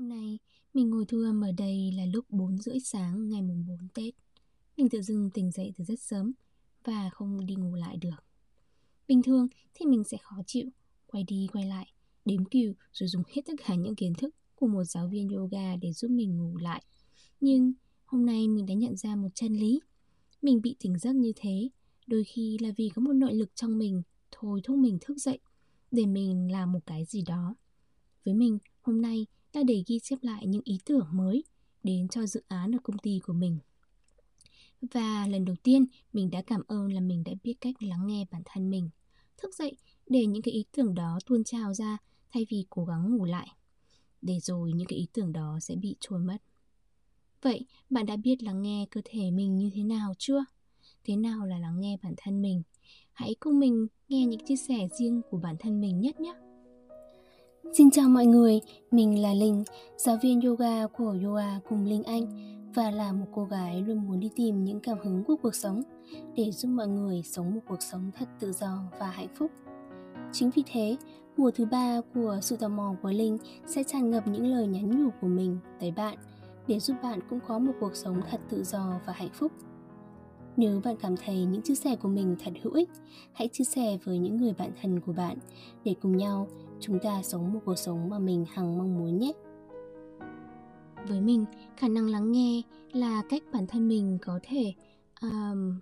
Hôm nay, mình ngồi thu âm ở đây là lúc 4 rưỡi sáng ngày mùng 4 Tết. Mình tự dưng tỉnh dậy từ rất sớm và không đi ngủ lại được. Bình thường thì mình sẽ khó chịu, quay đi quay lại, đếm cừu rồi dùng hết tất cả những kiến thức của một giáo viên yoga để giúp mình ngủ lại. Nhưng hôm nay mình đã nhận ra một chân lý. Mình bị tỉnh giấc như thế, đôi khi là vì có một nội lực trong mình thôi thúc mình thức dậy để mình làm một cái gì đó. Với mình, hôm nay là để ghi chép lại những ý tưởng mới đến cho dự án ở công ty của mình. Và lần đầu tiên, mình đã cảm ơn là mình đã biết cách lắng nghe bản thân mình. Thức dậy để những cái ý tưởng đó tuôn trào ra thay vì cố gắng ngủ lại. Để rồi những cái ý tưởng đó sẽ bị trôi mất. Vậy, bạn đã biết lắng nghe cơ thể mình như thế nào chưa? Thế nào là lắng nghe bản thân mình? Hãy cùng mình nghe những chia sẻ riêng của bản thân mình nhất nhé. Xin chào mọi người, mình là Linh, giáo viên yoga của Yoga cùng Linh Anh và là một cô gái luôn muốn đi tìm những cảm hứng của cuộc sống để giúp mọi người sống một cuộc sống thật tự do và hạnh phúc. Chính vì thế, mùa thứ ba của sự tò mò của Linh sẽ tràn ngập những lời nhắn nhủ của mình tới bạn để giúp bạn cũng có một cuộc sống thật tự do và hạnh phúc. Nếu bạn cảm thấy những chia sẻ của mình thật hữu ích, hãy chia sẻ với những người bạn thân của bạn để cùng nhau chúng ta sống một cuộc sống mà mình hằng mong muốn nhé. Với mình, khả năng lắng nghe là cách bản thân mình có thể um,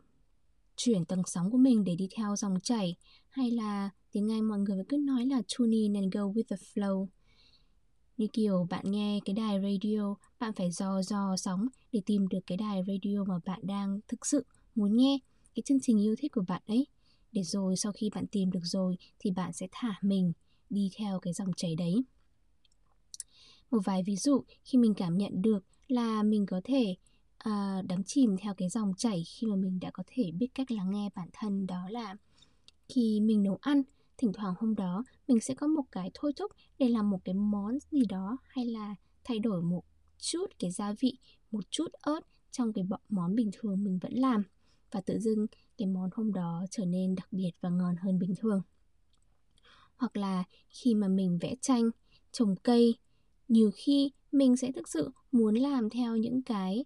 chuyển tầng sóng của mình để đi theo dòng chảy hay là tiếng Anh mọi người cứ nói là tune in and go with the flow. Như kiểu bạn nghe cái đài radio, bạn phải dò dò sóng để tìm được cái đài radio mà bạn đang thực sự muốn nghe, cái chương trình yêu thích của bạn ấy. Để rồi sau khi bạn tìm được rồi thì bạn sẽ thả mình đi theo cái dòng chảy đấy. Một vài ví dụ khi mình cảm nhận được là mình có thể uh, đắm chìm theo cái dòng chảy khi mà mình đã có thể biết cách lắng nghe bản thân đó là khi mình nấu ăn thỉnh thoảng hôm đó mình sẽ có một cái thôi thúc để làm một cái món gì đó hay là thay đổi một chút cái gia vị một chút ớt trong cái món bình thường mình vẫn làm và tự dưng cái món hôm đó trở nên đặc biệt và ngon hơn bình thường hoặc là khi mà mình vẽ tranh trồng cây nhiều khi mình sẽ thực sự muốn làm theo những cái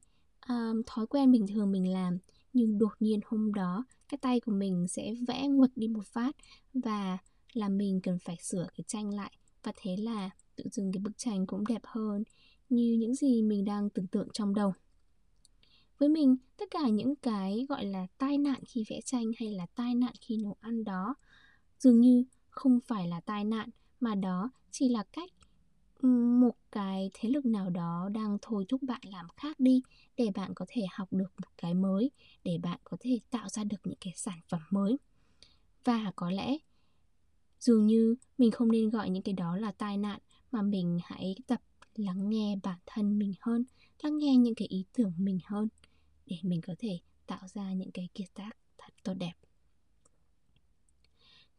um, thói quen bình thường mình làm. Nhưng đột nhiên hôm đó cái tay của mình sẽ vẽ nguật đi một phát và là mình cần phải sửa cái tranh lại và thế là tự dưng cái bức tranh cũng đẹp hơn như những gì mình đang tưởng tượng trong đầu. Với mình tất cả những cái gọi là tai nạn khi vẽ tranh hay là tai nạn khi nấu ăn đó dường như không phải là tai nạn, mà đó chỉ là cách ừ, một cái thế lực nào đó đang thôi thúc bạn làm khác đi, để bạn có thể học được một cái mới, để bạn có thể tạo ra được những cái sản phẩm mới. Và có lẽ dường như mình không nên gọi những cái đó là tai nạn, mà mình hãy tập lắng nghe bản thân mình hơn, lắng nghe những cái ý tưởng mình hơn, để mình có thể tạo ra những cái kiệt tác thật tốt đẹp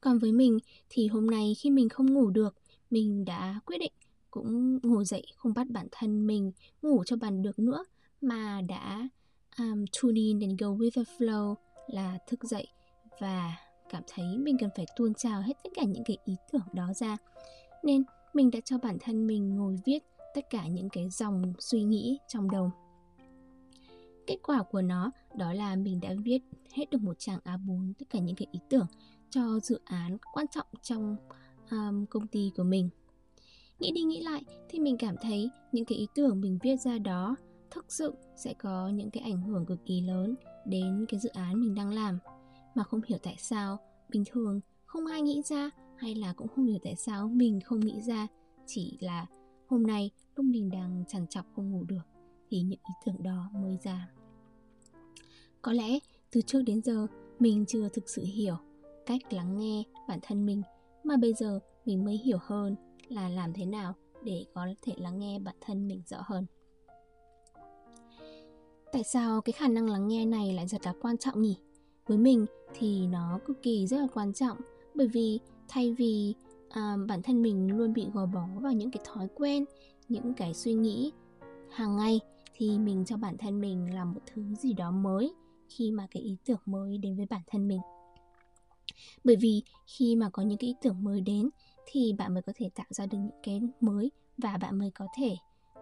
còn với mình thì hôm nay khi mình không ngủ được mình đã quyết định cũng ngồi dậy không bắt bản thân mình ngủ cho bằng được nữa mà đã um, tune in and go with the flow là thức dậy và cảm thấy mình cần phải tuôn trào hết tất cả những cái ý tưởng đó ra. Nên mình đã cho bản thân mình ngồi viết tất cả những cái dòng suy nghĩ trong đầu. Kết quả của nó đó là mình đã viết hết được một trang A4 tất cả những cái ý tưởng cho dự án quan trọng trong um, công ty của mình. Nghĩ đi nghĩ lại thì mình cảm thấy những cái ý tưởng mình viết ra đó thực sự sẽ có những cái ảnh hưởng cực kỳ lớn đến cái dự án mình đang làm. Mà không hiểu tại sao bình thường không ai nghĩ ra hay là cũng không hiểu tại sao mình không nghĩ ra. Chỉ là hôm nay lúc mình đang chằn chọc không ngủ được thì những ý tưởng đó mới ra. Có lẽ từ trước đến giờ mình chưa thực sự hiểu cách lắng nghe bản thân mình mà bây giờ mình mới hiểu hơn là làm thế nào để có thể lắng nghe bản thân mình rõ hơn. Tại sao cái khả năng lắng nghe này lại rất là quan trọng nhỉ? Với mình thì nó cực kỳ rất là quan trọng bởi vì thay vì à, bản thân mình luôn bị gò bó vào những cái thói quen những cái suy nghĩ hàng ngày thì mình cho bản thân mình làm một thứ gì đó mới khi mà cái ý tưởng mới đến với bản thân mình bởi vì khi mà có những cái ý tưởng mới đến thì bạn mới có thể tạo ra được những cái mới và bạn mới có thể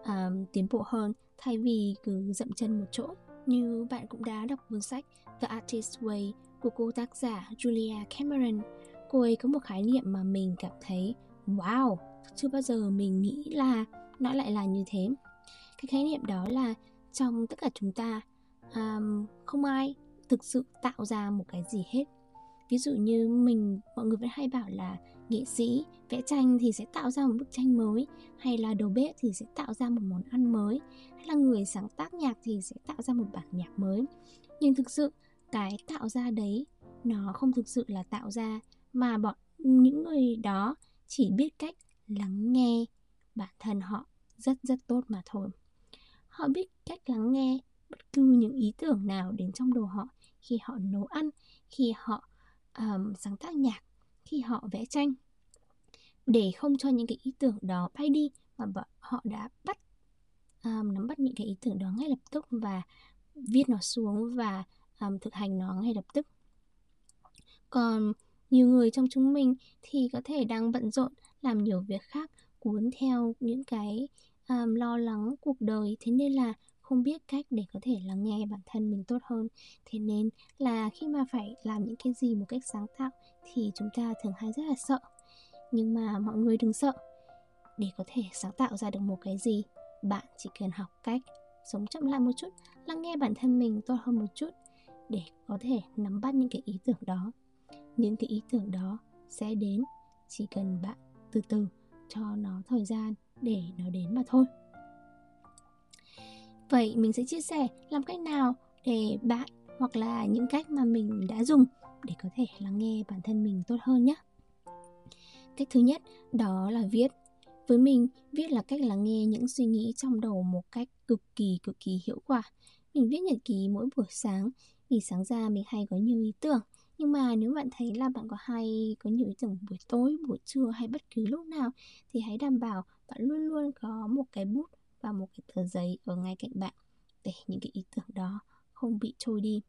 um, tiến bộ hơn thay vì cứ dậm chân một chỗ. Như bạn cũng đã đọc cuốn sách The Artist Way của cô tác giả Julia Cameron cô ấy có một khái niệm mà mình cảm thấy wow chưa bao giờ mình nghĩ là nó lại là như thế. Cái khái niệm đó là trong tất cả chúng ta um, không ai thực sự tạo ra một cái gì hết ví dụ như mình, mọi người vẫn hay bảo là nghệ sĩ, vẽ tranh thì sẽ tạo ra một bức tranh mới, hay là đầu bếp thì sẽ tạo ra một món ăn mới, hay là người sáng tác nhạc thì sẽ tạo ra một bản nhạc mới. Nhưng thực sự, cái tạo ra đấy, nó không thực sự là tạo ra mà bọn những người đó chỉ biết cách lắng nghe bản thân họ rất rất tốt mà thôi. Họ biết cách lắng nghe bất cứ những ý tưởng nào đến trong đầu họ khi họ nấu ăn, khi họ um, sáng tác nhạc khi họ vẽ tranh. Để không cho những cái ý tưởng đó bay đi mà họ đã bắt um, nắm bắt những cái ý tưởng đó ngay lập tức và viết nó xuống và um, thực hành nó ngay lập tức. Còn nhiều người trong chúng mình thì có thể đang bận rộn làm nhiều việc khác cuốn theo những cái um, lo lắng cuộc đời. Thế nên là không biết cách để có thể lắng nghe bản thân mình tốt hơn. Thế nên là khi mà phải làm những cái gì một cách sáng tạo thì chúng ta thường hay rất là sợ. Nhưng mà mọi người đừng sợ. Để có thể sáng tạo ra được một cái gì, bạn chỉ cần học cách sống chậm lại một chút, lắng nghe bản thân mình tốt hơn một chút để có thể nắm bắt những cái ý tưởng đó. Những cái ý tưởng đó sẽ đến, chỉ cần bạn từ từ cho nó thời gian để nó đến mà thôi vậy mình sẽ chia sẻ làm cách nào để bạn hoặc là những cách mà mình đã dùng để có thể lắng nghe bản thân mình tốt hơn nhé. Cách thứ nhất, đó là viết. Với mình, viết là cách lắng nghe những suy nghĩ trong đầu một cách cực kỳ cực kỳ hiệu quả. Mình viết nhật ký mỗi buổi sáng vì sáng ra mình hay có nhiều ý tưởng. Nhưng mà nếu bạn thấy là bạn có hay có nhiều ý tưởng buổi tối, buổi trưa hay bất cứ lúc nào thì hãy đảm bảo bạn luôn luôn có một cái bút và một cái tờ giấy ở ngay cạnh bạn để những cái ý tưởng đó không bị trôi đi.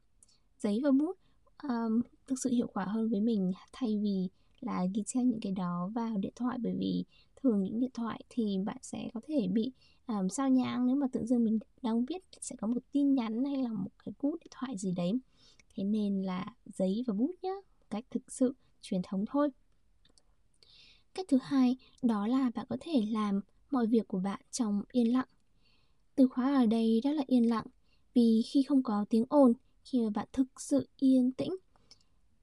Giấy và bút um, thực sự hiệu quả hơn với mình thay vì là ghi chép những cái đó vào điện thoại. Bởi vì thường những điện thoại thì bạn sẽ có thể bị um, sao nhãng nếu mà tự dưng mình đang viết sẽ có một tin nhắn hay là một cái cú điện thoại gì đấy. Thế nên là giấy và bút nhá cách thực sự truyền thống thôi. Cách thứ hai đó là bạn có thể làm mọi việc của bạn trong yên lặng. Từ khóa ở đây đó là yên lặng vì khi không có tiếng ồn khi mà bạn thực sự yên tĩnh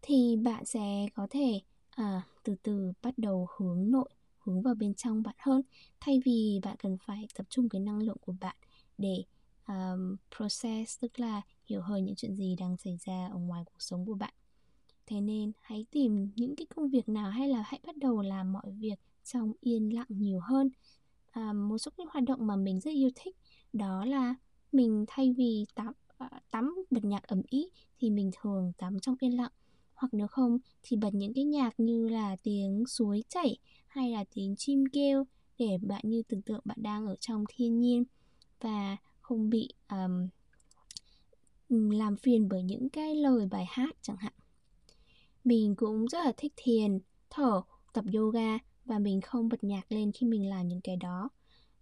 thì bạn sẽ có thể à, từ từ bắt đầu hướng nội hướng vào bên trong bạn hơn. Thay vì bạn cần phải tập trung cái năng lượng của bạn để um, process tức là hiểu hơn những chuyện gì đang xảy ra ở ngoài cuộc sống của bạn. Thế nên hãy tìm những cái công việc nào hay là hãy bắt đầu làm mọi việc trong yên lặng nhiều hơn à, một số những hoạt động mà mình rất yêu thích. Đó là mình thay vì tắm à, tắm bật nhạc ẩm ý thì mình thường tắm trong yên lặng. Hoặc nếu không thì bật những cái nhạc như là tiếng suối chảy hay là tiếng chim kêu để bạn như tưởng tượng bạn đang ở trong thiên nhiên và không bị um, làm phiền bởi những cái lời bài hát chẳng hạn. Mình cũng rất là thích thiền thở tập yoga và mình không bật nhạc lên khi mình làm những cái đó.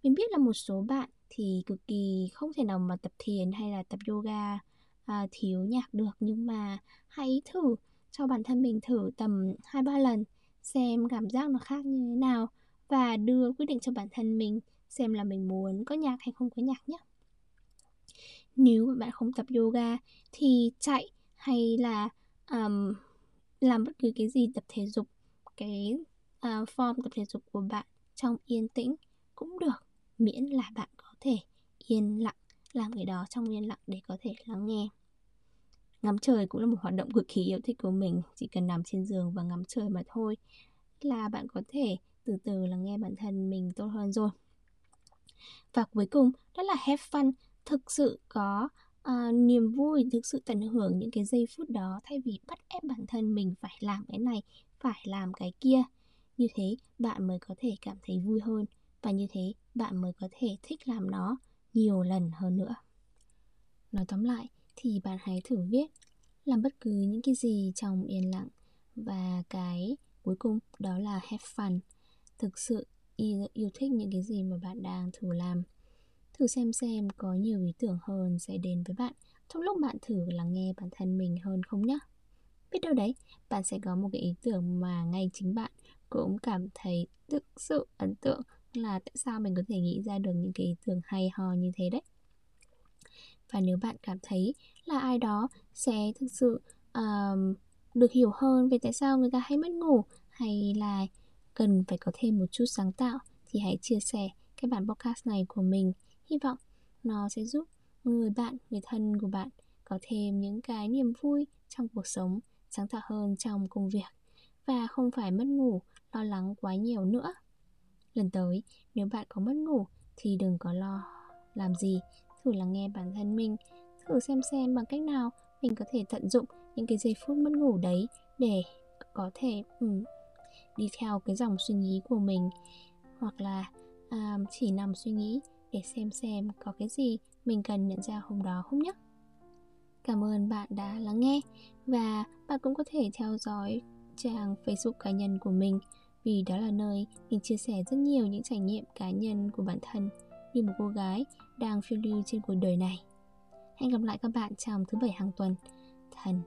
Mình biết là một số bạn thì cực kỳ không thể nào mà tập thiền hay là tập yoga à, thiếu nhạc được nhưng mà hãy thử cho bản thân mình thử tầm hai ba lần xem cảm giác nó khác như thế nào và đưa quyết định cho bản thân mình xem là mình muốn có nhạc hay không có nhạc nhé nếu mà bạn không tập yoga thì chạy hay là um, làm bất cứ cái gì tập thể dục cái uh, form tập thể dục của bạn trong yên tĩnh cũng được miễn là bạn có thể yên lặng làm cái đó trong yên lặng để có thể lắng nghe. Ngắm trời cũng là một hoạt động cực kỳ yêu thích của mình chỉ cần nằm trên giường và ngắm trời mà thôi là bạn có thể từ từ lắng nghe bản thân mình tốt hơn rồi. Và cuối cùng đó là have fun thực sự có uh, niềm vui thực sự tận hưởng những cái giây phút đó thay vì bắt ép bản thân mình phải làm cái này phải làm cái kia như thế bạn mới có thể cảm thấy vui hơn và như thế bạn mới có thể thích làm nó nhiều lần hơn nữa. Nói tóm lại thì bạn hãy thử viết làm bất cứ những cái gì trong yên lặng. Và cái cuối cùng đó là have fun. Thực sự yêu, thích những cái gì mà bạn đang thử làm. Thử xem xem có nhiều ý tưởng hơn sẽ đến với bạn trong lúc bạn thử lắng nghe bản thân mình hơn không nhé biết đâu đấy bạn sẽ có một cái ý tưởng mà ngay chính bạn cũng cảm thấy thực sự ấn tượng là tại sao mình có thể nghĩ ra được những cái ý tưởng hay ho như thế đấy. Và nếu bạn cảm thấy là ai đó sẽ thực sự uh, được hiểu hơn về tại sao người ta hay mất ngủ hay là cần phải có thêm một chút sáng tạo thì hãy chia sẻ cái bản podcast này của mình. Hy vọng nó sẽ giúp người bạn người thân của bạn có thêm những cái niềm vui trong cuộc sống sáng tạo hơn trong công việc và không phải mất ngủ lo lắng quá nhiều nữa. Lần tới nếu bạn có mất ngủ thì đừng có lo. Làm gì? Thử lắng nghe bản thân mình. Thử xem xem bằng cách nào mình có thể tận dụng những cái giây phút mất ngủ đấy để có thể um, đi theo cái dòng suy nghĩ của mình. Hoặc là um, chỉ nằm suy nghĩ để xem xem có cái gì mình cần nhận ra hôm đó không nhé cảm ơn bạn đã lắng nghe và bạn cũng có thể theo dõi trang facebook cá nhân của mình. Vì đó là nơi mình chia sẻ rất nhiều những trải nghiệm cá nhân của bản thân như một cô gái đang phiêu lưu trên cuộc đời này. Hẹn gặp lại các bạn trong thứ bảy hàng tuần. Thần